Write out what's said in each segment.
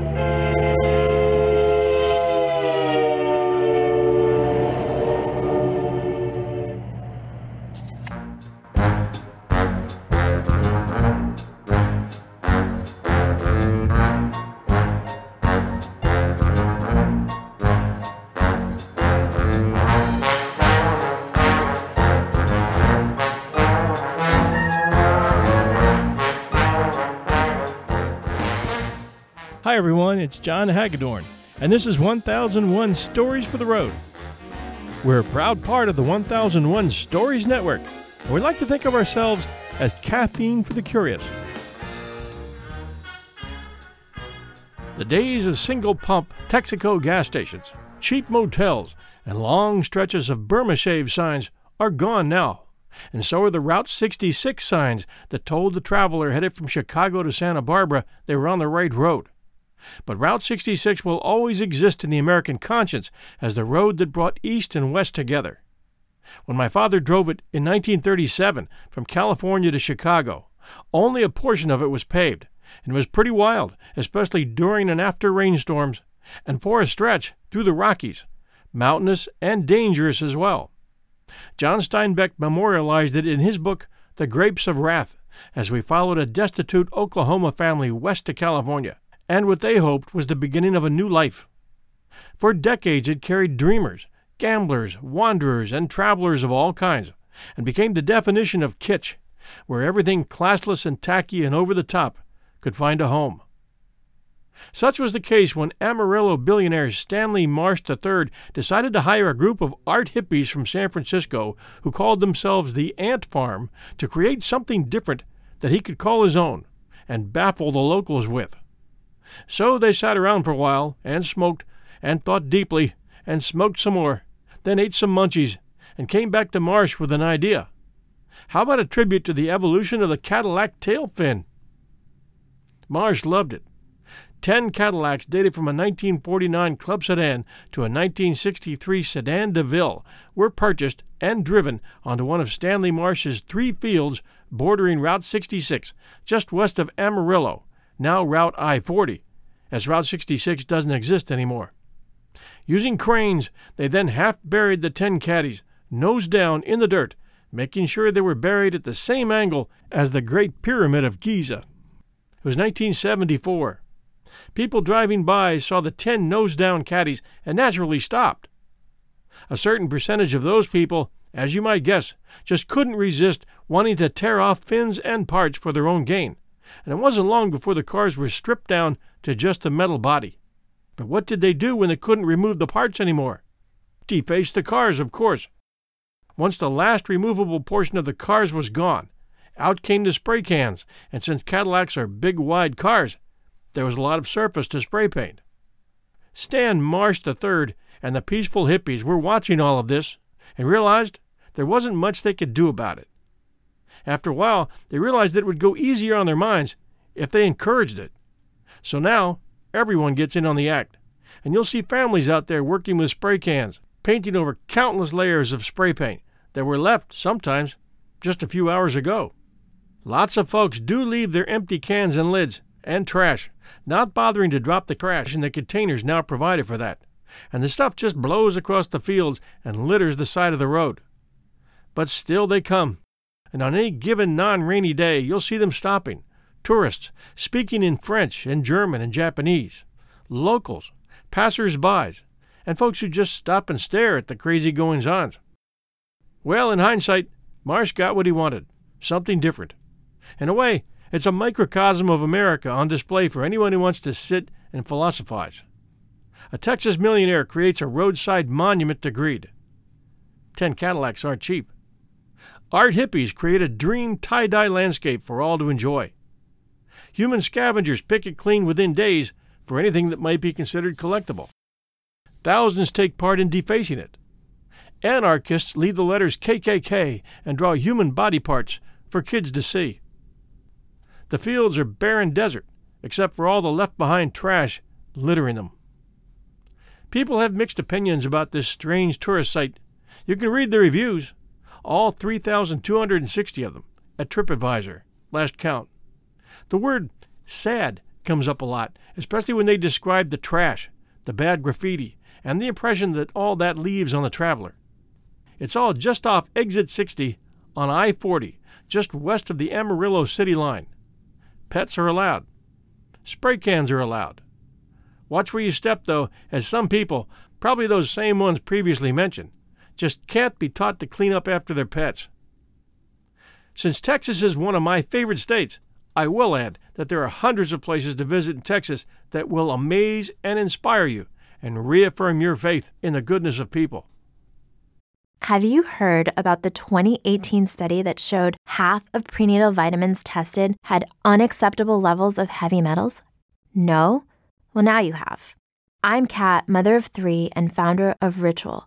Bye. Hi, everyone, it's John Hagedorn, and this is 1001 Stories for the Road. We're a proud part of the 1001 Stories Network, and we like to think of ourselves as caffeine for the curious. The days of single pump Texaco gas stations, cheap motels, and long stretches of Burma Shave signs are gone now. And so are the Route 66 signs that told the traveler headed from Chicago to Santa Barbara they were on the right road. But Route 66 will always exist in the American conscience as the road that brought East and West together. When my father drove it in 1937 from California to Chicago, only a portion of it was paved, and it was pretty wild, especially during and after rainstorms, and for a stretch through the Rockies, mountainous and dangerous as well. John Steinbeck memorialized it in his book, The Grapes of Wrath, as we followed a destitute Oklahoma family west to California and what they hoped was the beginning of a new life. For decades it carried dreamers, gamblers, wanderers, and travelers of all kinds, and became the definition of kitsch, where everything classless and tacky and over the top could find a home. Such was the case when Amarillo billionaire Stanley Marsh III decided to hire a group of art hippies from San Francisco who called themselves the Ant Farm to create something different that he could call his own and baffle the locals with. So they sat around for a while, and smoked, and thought deeply, and smoked some more, then ate some munchies, and came back to Marsh with an idea. How about a tribute to the evolution of the Cadillac tail fin? Marsh loved it. Ten Cadillacs dated from a 1949 Club sedan to a 1963 Sedan DeVille were purchased and driven onto one of Stanley Marsh's three fields bordering Route 66, just west of Amarillo, now Route I 40, as Route 66 doesn't exist anymore. Using cranes, they then half buried the 10 caddies, nose down, in the dirt, making sure they were buried at the same angle as the Great Pyramid of Giza. It was 1974. People driving by saw the 10 nose down caddies and naturally stopped. A certain percentage of those people, as you might guess, just couldn't resist wanting to tear off fins and parts for their own gain and it wasn't long before the cars were stripped down to just the metal body. But what did they do when they couldn't remove the parts anymore? Deface the cars, of course. Once the last removable portion of the cars was gone, out came the spray cans, and since Cadillacs are big, wide cars, there was a lot of surface to spray paint. Stan Marsh III and the peaceful hippies were watching all of this and realized there wasn't much they could do about it. After a while, they realized that it would go easier on their minds if they encouraged it. So now, everyone gets in on the act, and you'll see families out there working with spray cans, painting over countless layers of spray paint that were left, sometimes, just a few hours ago. Lots of folks do leave their empty cans and lids and trash, not bothering to drop the trash in the containers now provided for that, and the stuff just blows across the fields and litters the side of the road. But still they come, and on any given non rainy day you'll see them stopping. Tourists speaking in French and German and Japanese, locals, passers by, and folks who just stop and stare at the crazy goings on. Well, in hindsight, Marsh got what he wanted something different. In a way, it's a microcosm of America on display for anyone who wants to sit and philosophize. A Texas millionaire creates a roadside monument to greed. Ten Cadillacs aren't cheap. Art hippies create a dream tie dye landscape for all to enjoy. Human scavengers pick it clean within days for anything that might be considered collectible. Thousands take part in defacing it. Anarchists leave the letters KKK and draw human body parts for kids to see. The fields are barren desert, except for all the left behind trash littering them. People have mixed opinions about this strange tourist site. You can read the reviews, all 3,260 of them, at TripAdvisor, last count. The word sad comes up a lot, especially when they describe the trash, the bad graffiti, and the impression that all that leaves on the traveler. It's all just off exit 60 on I 40, just west of the Amarillo city line. Pets are allowed. Spray cans are allowed. Watch where you step, though, as some people, probably those same ones previously mentioned, just can't be taught to clean up after their pets. Since Texas is one of my favorite states, I will add that there are hundreds of places to visit in Texas that will amaze and inspire you and reaffirm your faith in the goodness of people. Have you heard about the 2018 study that showed half of prenatal vitamins tested had unacceptable levels of heavy metals? No? Well, now you have. I'm Kat, mother of three and founder of Ritual,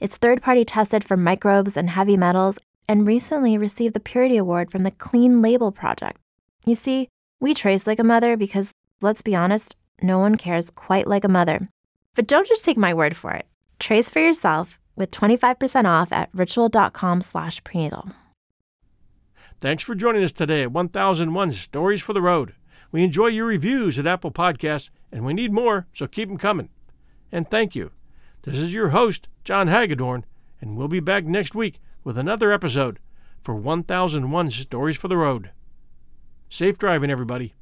it's third party tested for microbes and heavy metals, and recently received the Purity Award from the Clean Label Project. You see, we trace like a mother because, let's be honest, no one cares quite like a mother. But don't just take my word for it. Trace for yourself with 25% off at ritual.com slash prenatal. Thanks for joining us today at 1001 Stories for the Road. We enjoy your reviews at Apple Podcasts, and we need more, so keep them coming. And thank you. This is your host, John Hagedorn, and we'll be back next week with another episode for 1001 Stories for the Road. Safe driving, everybody.